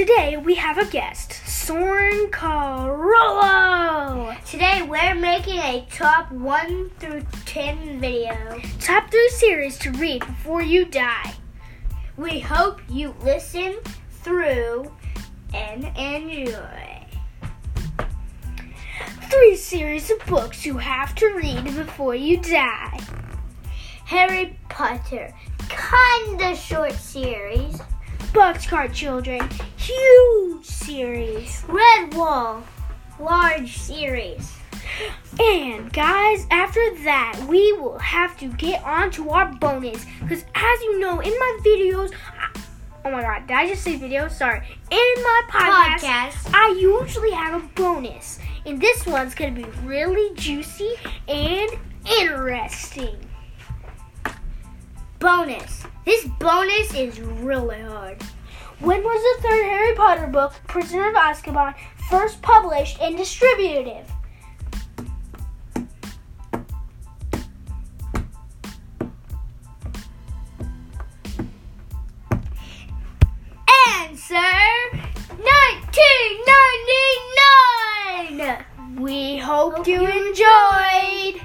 Today we have a guest, Soren Carollo. Today we're making a top 1 through 10 video. Top three series to read before you die. We hope you listen through and enjoy. Three series of books you have to read before you die. Harry Potter, kinda short series. Boxcar Children, huge series. Redwall, large series. And guys, after that, we will have to get on to our bonus. Because as you know, in my videos, I, oh my god, did I just say videos? Sorry. In my podcast, Podcast. I usually have a bonus. And this one's going to be really juicy and interesting. Bonus. This bonus is really hard. When was the third Harry Potter book, Prisoner of Azkaban, first published and distributed? Answer 1999. We hope you enjoyed.